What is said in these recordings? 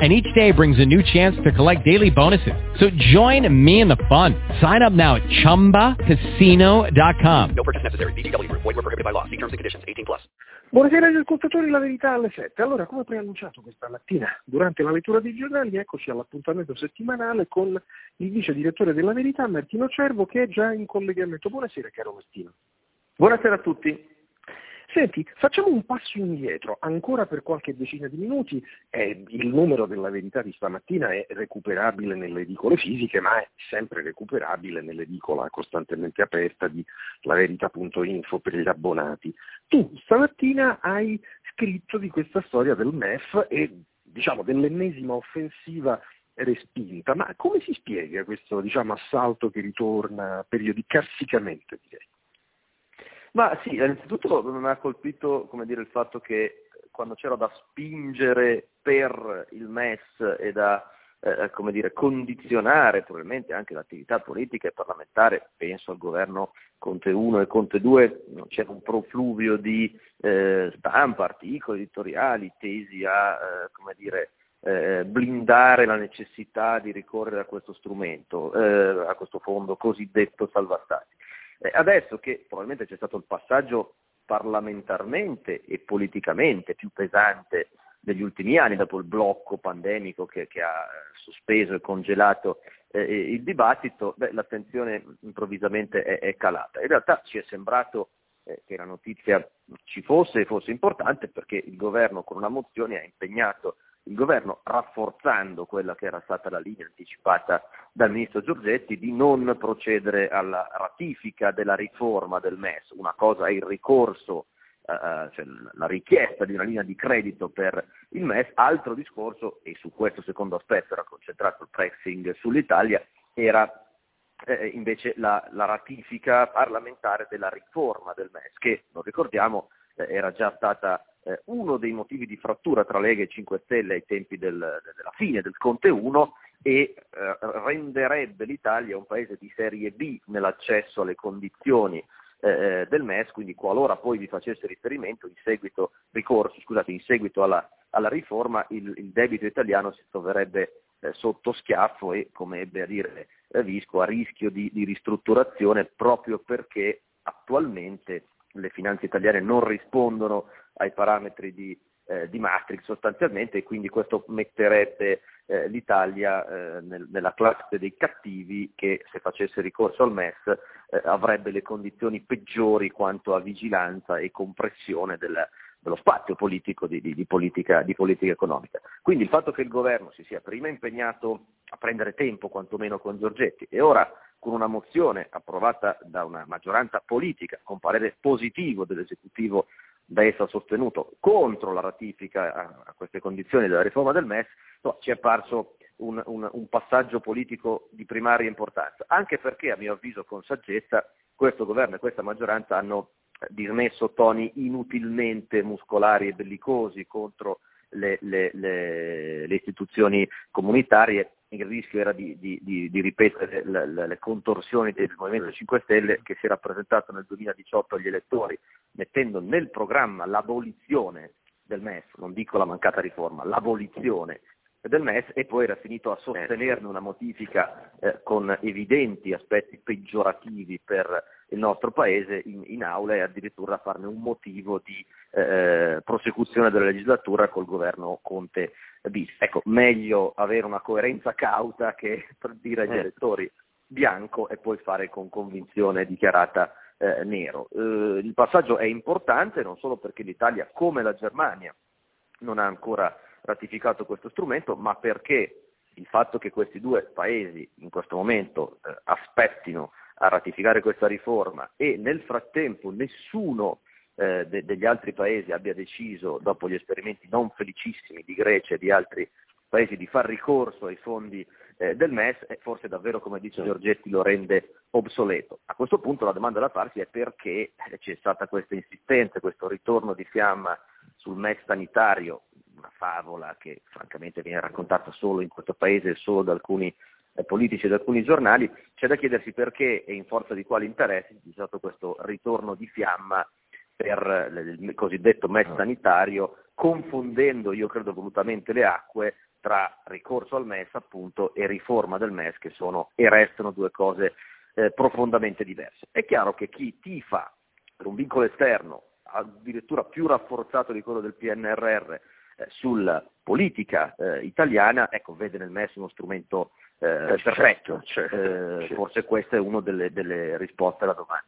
and each day brings a new chance to collect daily bonuses. So join me in the fun. Sign up now at ChumbaCasino.com. No purchase necessary. BGW. Void were prohibited by law. See terms and conditions. 18 plus. Buonasera agli ascoltatori, la verità alle 7. Allora, come preannunciato questa mattina durante la lettura dei giornali, eccoci all'appuntamento settimanale con il vice direttore della verità, Martino Cervo, che è già in collegamento. Buonasera, caro Martino. Buonasera a tutti. Senti, facciamo un passo indietro, ancora per qualche decina di minuti, eh, il numero della verità di stamattina è recuperabile nelle edicole fisiche, ma è sempre recuperabile nell'edicola costantemente aperta di laverità.info per gli abbonati. Tu stamattina hai scritto di questa storia del MEF e diciamo dell'ennesima offensiva respinta, ma come si spiega questo diciamo, assalto che ritorna periodicamente direi? Ma sì, innanzitutto mi ha colpito dire, il fatto che quando c'era da spingere per il MES e da eh, come dire, condizionare probabilmente anche l'attività politica e parlamentare, penso al governo Conte 1 e Conte 2, c'era un profluvio di eh, stampa, articoli editoriali tesi a eh, come dire, eh, blindare la necessità di ricorrere a questo strumento, eh, a questo fondo cosiddetto salva stati. Eh, adesso che probabilmente c'è stato il passaggio parlamentarmente e politicamente più pesante degli ultimi anni, dopo il blocco pandemico che, che ha sospeso e congelato eh, il dibattito, beh, l'attenzione improvvisamente è, è, calata. In realtà ci è sembrato eh, che la notizia ci fosse e fosse importante perché il governo con una mozione ha impegnato il governo, rafforzando quella che era stata la linea anticipata dal ministro Giorgetti, di non procedere alla ratifica della riforma del MES. Una cosa è il ricorso, eh, cioè la richiesta di una linea di credito per il MES, altro discorso, e su questo secondo aspetto era concentrato il pressing sull'Italia, era eh, invece la, la, ratifica parlamentare della riforma del MES, che, lo ricordiamo, eh, era già stata eh, uno dei motivi di frattura tra Lega e 5 Stelle ai tempi del, della fine del Conte 1 e eh, renderebbe l'Italia un paese di serie B nell'accesso alle condizioni eh, del MES, quindi qualora poi vi facesse riferimento in seguito, ricorso, scusate, in seguito alla, alla riforma il, il, debito italiano si troverebbe eh, sotto schiaffo e, come ebbe a dire eh, Visco, a rischio di, di ristrutturazione proprio perché attualmente le finanze italiane non rispondono ai parametri di, eh, di Maastricht sostanzialmente e quindi questo metterebbe eh, l'Italia eh, nel, nella classe dei cattivi che se facesse ricorso al MES eh, avrebbe le condizioni peggiori quanto a vigilanza e compressione del, dello spazio politico di, di, politica, di, politica, economica. Quindi il fatto che il governo si sia prima impegnato a prendere tempo quantomeno con Giorgetti e ora con una mozione approvata da una maggioranza politica con parere positivo dell'esecutivo da essa sostenuto contro la ratifica a, a queste condizioni della riforma del MES, no, ci è apparso un, un, un, passaggio politico di primaria importanza, anche perché a mio avviso con saggezza questo governo e questa maggioranza hanno dismesso toni inutilmente muscolari e bellicosi contro le, le, le, le istituzioni comunitarie il rischio era di, di, di, di ripetere le, le, le, contorsioni del Movimento 5 Stelle che si era presentato nel 2018 agli elettori, mettendo nel programma l'abolizione del MES, non dico la mancata riforma, l'abolizione del MES e poi era finito a sostenerne una modifica eh, con evidenti aspetti peggiorativi per il nostro Paese in, in aula e addirittura farne un motivo di eh, prosecuzione della legislatura col governo Conte bis. Ecco, meglio avere una coerenza cauta che dire agli eh. elettori bianco e poi fare con convinzione dichiarata eh, nero. Eh, il passaggio è importante non solo perché l'Italia, come la Germania, non ha ancora ratificato questo strumento, ma perché il fatto che questi due paesi in questo momento eh, aspettino a ratificare questa riforma e nel frattempo nessuno eh, de- degli altri paesi abbia deciso, dopo gli esperimenti non felicissimi di Grecia e di altri paesi, di far ricorso ai fondi eh, del MES e forse davvero, come dice Giorgetti, lo rende obsoleto. A questo punto la domanda da farsi è perché c'è stata questa insistenza, questo ritorno di fiamma sul MES sanitario, una favola che francamente viene raccontata solo in questo paese e solo da alcuni eh, politici e da alcuni giornali, c'è da chiedersi perché e in forza di quali interessi c'è stato questo ritorno di fiamma per il cosiddetto MES ah. sanitario, confondendo, io credo volutamente, le acque tra ricorso al MES appunto e riforma del MES che sono e restano due cose eh, profondamente diverse. È chiaro che chi tifa per un vincolo esterno addirittura più rafforzato di quello del PNRR eh, sulla politica eh, italiana, ecco, vede nel MES uno strumento eh, perfetto, certo, certo. forse questa è una delle, delle risposte alla domanda.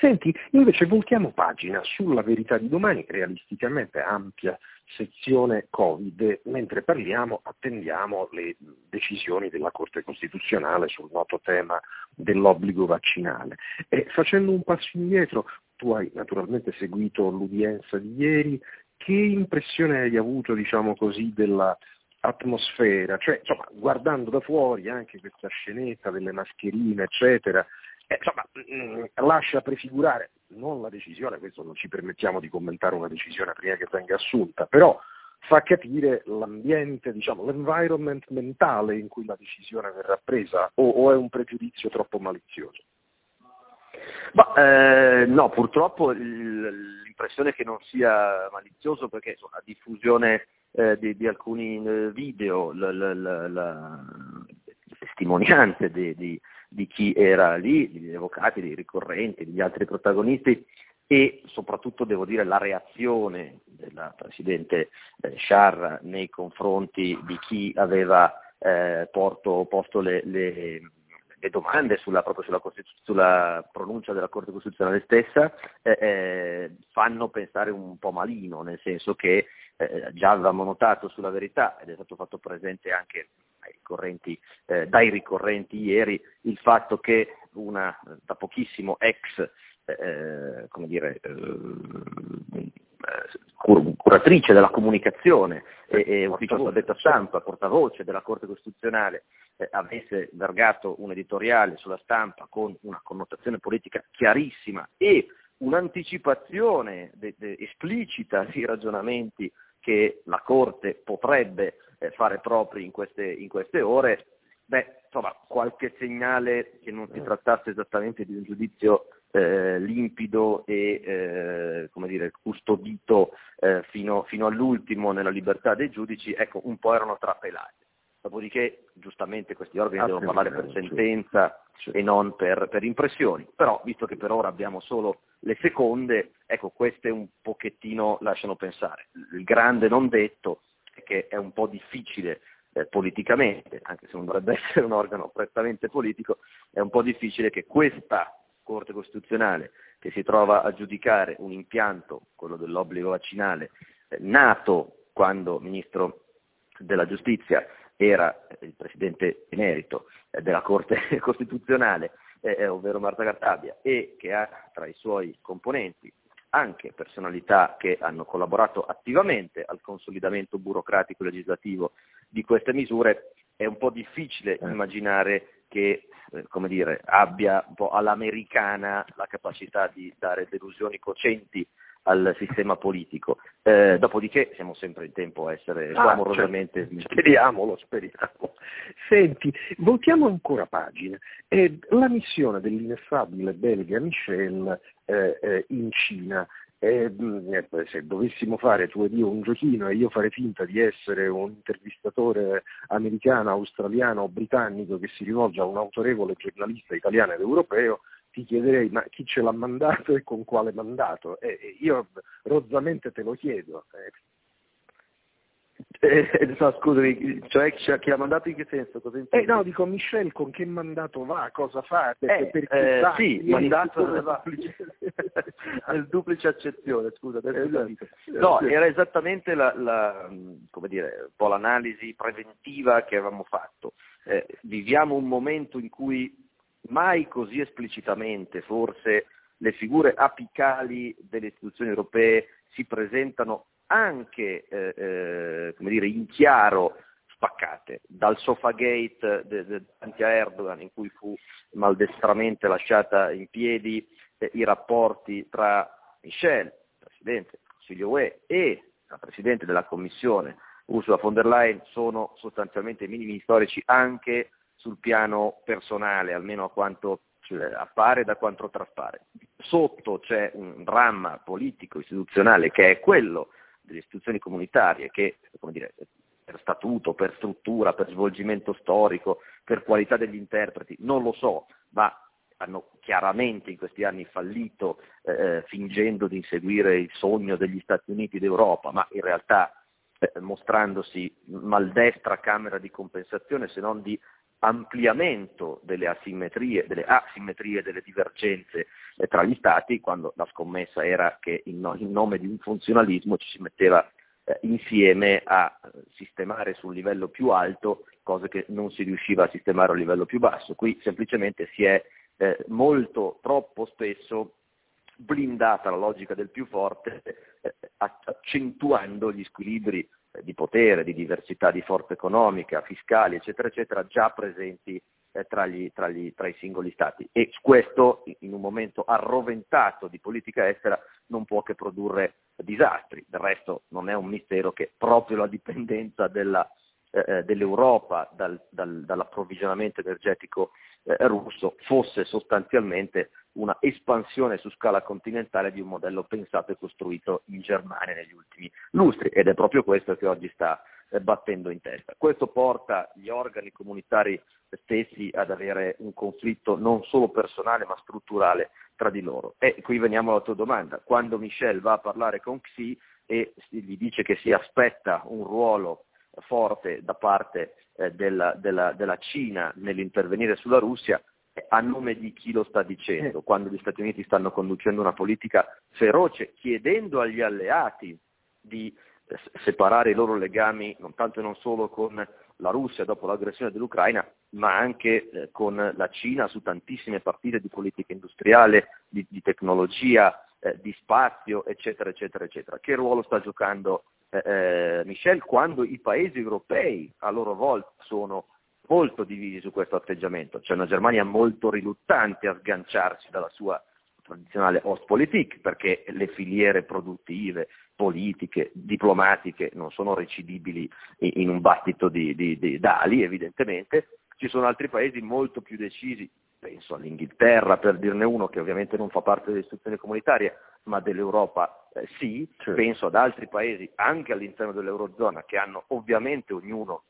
Senti, invece voltiamo pagina sulla verità di domani, realisticamente ampia sezione Covid, mentre parliamo attendiamo le decisioni della Corte Costituzionale sul noto tema dell'obbligo vaccinale. E facendo un passo indietro, tu hai naturalmente seguito l'udienza di ieri, che impressione hai avuto, diciamo così, della atmosfera, cioè insomma, guardando da fuori anche questa scenetta delle mascherine, eccetera, eh, insomma, mh, mm, lascia prefigurare, non la decisione, questo non ci permettiamo di commentare una decisione prima che venga assunta, però fa capire l'ambiente, diciamo, l'environment mentale in cui la decisione verrà presa o, o è un pregiudizio troppo malizioso? Ma, eh, no, purtroppo l'impressione è che non sia malizioso perché la diffusione eh, di, di, alcuni eh, video, la, la, la, la testimonianze di, di, di, chi era lì, degli avvocati, dei ricorrenti, degli altri protagonisti e soprattutto devo dire la reazione della Presidente eh, Sciarra nei confronti di chi aveva eh, porto, posto le, le le domande sulla, proprio sulla, sulla, pronuncia della Corte Costituzionale stessa eh, eh, fanno pensare un po' malino, nel senso che eh, già avevamo notato sulla verità, ed è stato fatto presente anche ricorrenti, eh, dai ricorrenti ieri, il fatto che una da pochissimo ex eh, come dire, eh, curatrice della comunicazione e, e ufficio detta stampa, portavoce della Corte Costituzionale, eh, avesse vergato un editoriale sulla stampa con una connotazione politica chiarissima e un'anticipazione de, de, esplicita di ragionamenti che la Corte potrebbe eh, fare propri in queste, in queste ore, beh, insomma, qualche segnale che non si trattasse esattamente di un giudizio eh, limpido e eh, come dire, custodito eh, fino, fino, all'ultimo nella libertà dei giudici, ecco, un po' erano trapelati. Dopodiché, giustamente, questi organi devono parlare per sentenza e non per, per, impressioni. Però, visto che per ora abbiamo solo le seconde, ecco, queste un pochettino lasciano pensare. Il grande non detto è che è un po' difficile eh, politicamente, anche se non dovrebbe essere un organo prettamente politico, è un po' difficile che questa Corte Costituzionale che si trova a giudicare un impianto, quello dell'obbligo vaccinale, eh, nato quando Ministro della Giustizia era il Presidente emerito eh, della Corte Costituzionale, eh, eh, ovvero Marta Cartabia, e che ha tra i suoi componenti anche personalità che hanno collaborato attivamente al consolidamento burocratico e legislativo di queste misure, è un po' difficile eh. immaginare che eh, come dire, abbia un po' all'americana la capacità di dare delusioni cocenti al sistema politico. Eh, dopodiché siamo sempre in tempo a essere ah, clamorosamente... Cioè, speriamolo, speriamo. Senti, voltiamo ancora pagina. Eh, la missione dell'ineffabile belga Michel eh, eh in Cina eh, se dovessimo fare tu ed io un giochino e io fare finta di essere un intervistatore americano, australiano o britannico che si rivolge a un autorevole giornalista italiano ed europeo, ti chiederei ma chi ce l'ha mandato e con quale mandato? Eh, io rozzamente te lo chiedo. Eh, eh, eh, no, scusami, cioè chi ha mandato in che senso? eh no, dico Michel con che mandato va, cosa fa? Perché, eh, perché eh, sì, mandato duplice, nel duplice accezione, scusa, esatto. No, era esattamente la, la, come dire, un po' l'analisi preventiva che avevamo fatto. Eh, viviamo un momento in cui mai così esplicitamente forse le figure apicali delle istituzioni europee si presentano anche eh, eh, dire, in chiaro spaccate. Dal Sofagate davanti a Erdogan in cui fu maldestramente lasciata in piedi eh, i rapporti tra Michel, Presidente del Consiglio UE, e la Presidente della Commissione Ursula von der Leyen sono sostanzialmente minimi storici anche sul piano personale, almeno a quanto cioè, appare da quanto traspare. Sotto c'è un dramma politico, istituzionale, che è quello delle istituzioni comunitarie, che dire, per statuto, per struttura, per svolgimento storico, per qualità degli interpreti, non lo so, ma hanno chiaramente in questi anni fallito eh, eh fingendo di inseguire il sogno degli Stati Uniti d'Europa, ma in realtà eh, mostrandosi maldestra camera di compensazione se non di ampliamento delle asimmetrie, delle asimmetrie, delle divergenze eh, tra gli Stati, quando la scommessa era che in, no, in nome di un funzionalismo ci si metteva eh, insieme a sistemare sul livello più alto cose che non si riusciva a sistemare a livello più basso. Qui semplicemente si è eh, molto, troppo spesso blindata la logica del più forte, accentuando gli squilibri di potere, di diversità di forza economica, fiscali, eccetera, eccetera, già presenti eh, tra, gli, tra, gli, tra, i singoli stati. E questo, in un momento arroventato di politica estera, non può che produrre disastri. Del resto non è un mistero che proprio la dipendenza della, eh, eh dell'Europa dal, dal, dall'approvvigionamento energetico eh, russo fosse sostanzialmente una espansione su scala continentale di un modello pensato e costruito in Germania negli ultimi lustri ed è proprio questo che oggi sta eh, battendo in testa. Questo porta gli organi comunitari stessi ad avere un conflitto non solo personale ma strutturale tra di loro. E qui veniamo alla tua domanda. Quando Michel va a parlare con Xi e gli dice che si aspetta un ruolo forte da parte eh, della, della, della Cina nell'intervenire sulla Russia, a nome di chi lo sta dicendo, eh. quando gli Stati Uniti stanno conducendo una politica feroce, chiedendo agli alleati di separare i loro legami non tanto e non solo con la Russia dopo l'aggressione dell'Ucraina, ma anche eh, con la Cina su tantissime partite di politica industriale, di, di tecnologia, eh, di spazio, eccetera, eccetera, eccetera. Che ruolo sta giocando eh, eh Michel quando i paesi europei a loro volta sono molto divisi su questo atteggiamento. C'è una Germania molto riluttante a sganciarsi dalla sua tradizionale Ostpolitik perché le filiere produttive, politiche, diplomatiche non sono recidibili in un battito di, di, di dali evidentemente. Ci sono altri paesi molto più decisi, penso all'Inghilterra per dirne uno che ovviamente non fa parte delle istituzioni comunitarie ma dell'Europa eh, sì, certo. penso ad altri paesi anche all'interno dell'Eurozona che hanno ovviamente ognuno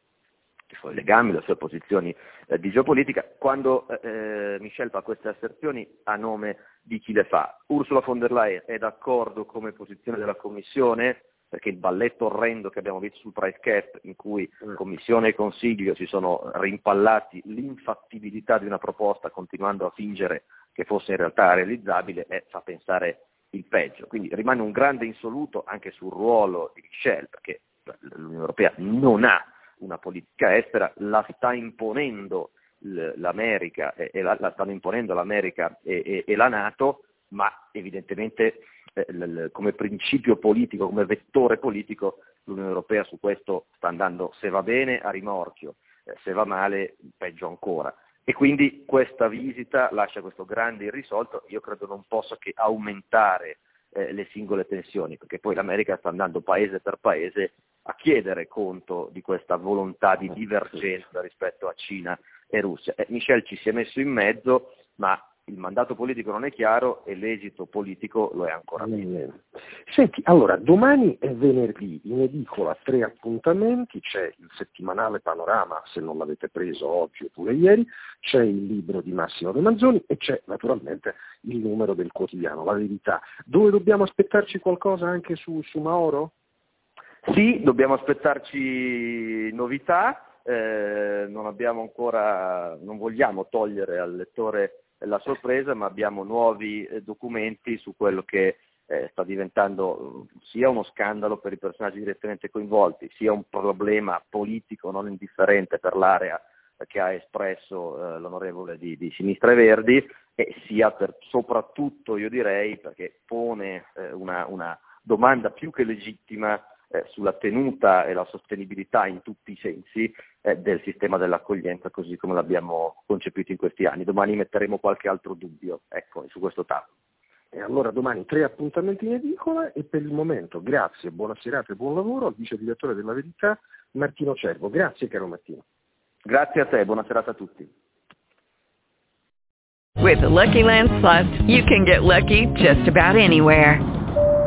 i suoi legami, le sue posizioni eh, di geopolitica, quando eh, Michel fa queste asserzioni a nome di chi le fa. Ursula von der Leyen è d'accordo come posizione della Commissione, perché il balletto orrendo che abbiamo visto sul price cap, in cui mm. Commissione e Consiglio si sono rimpallati l'infattibilità di una proposta continuando a fingere che fosse in realtà realizzabile, eh, fa pensare il peggio. Quindi rimane un grande insoluto anche sul ruolo di Michel, perché l'Unione Europea non ha una politica estera, la sta imponendo l'America e la, la stanno imponendo l'America e, e, e la Nato, ma evidentemente eh, l, come principio politico, come vettore politico, l'Unione Europea su questo sta andando, se va bene, a rimorchio, eh, se va male, peggio ancora. E quindi questa visita lascia questo grande irrisolto, io credo non possa che aumentare eh, le singole tensioni, perché poi l'America sta andando paese per paese a chiedere conto di questa volontà di divergenza rispetto a Cina e Russia. Eh, Michel ci si è messo in mezzo, ma il mandato politico non è chiaro e l'esito politico lo è ancora meno. Senti, allora, domani è venerdì, in edicola tre appuntamenti, c'è il settimanale Panorama, se non l'avete preso oggi oppure ieri, c'è il libro di Massimo De Manzoni e c'è naturalmente il numero del quotidiano, La Verità. Dove dobbiamo aspettarci qualcosa anche su, su Mauro? Sì, dobbiamo aspettarci novità, eh, non, ancora, non vogliamo togliere al lettore la sorpresa, ma abbiamo nuovi eh, documenti su quello che eh, sta diventando eh, sia uno scandalo per i personaggi direttamente coinvolti, sia un problema politico non indifferente per l'area che ha espresso eh, l'onorevole di, di, Sinistra e Verdi, e sia per, soprattutto, io direi, perché pone eh, una, una domanda più che legittima eh, sulla tenuta e la sostenibilità in tutti i sensi eh, del sistema dell'accoglienza così come l'abbiamo concepito in questi anni. Domani metteremo qualche altro dubbio ecco, su questo tavolo. E allora domani tre appuntamenti in edicola e per il momento grazie, buona serata e buon lavoro al vice direttore della Verità Martino Cervo. Grazie caro Martino. Grazie a te, buona serata a tutti. With the Lucky Land Slots, you can get lucky just about anywhere.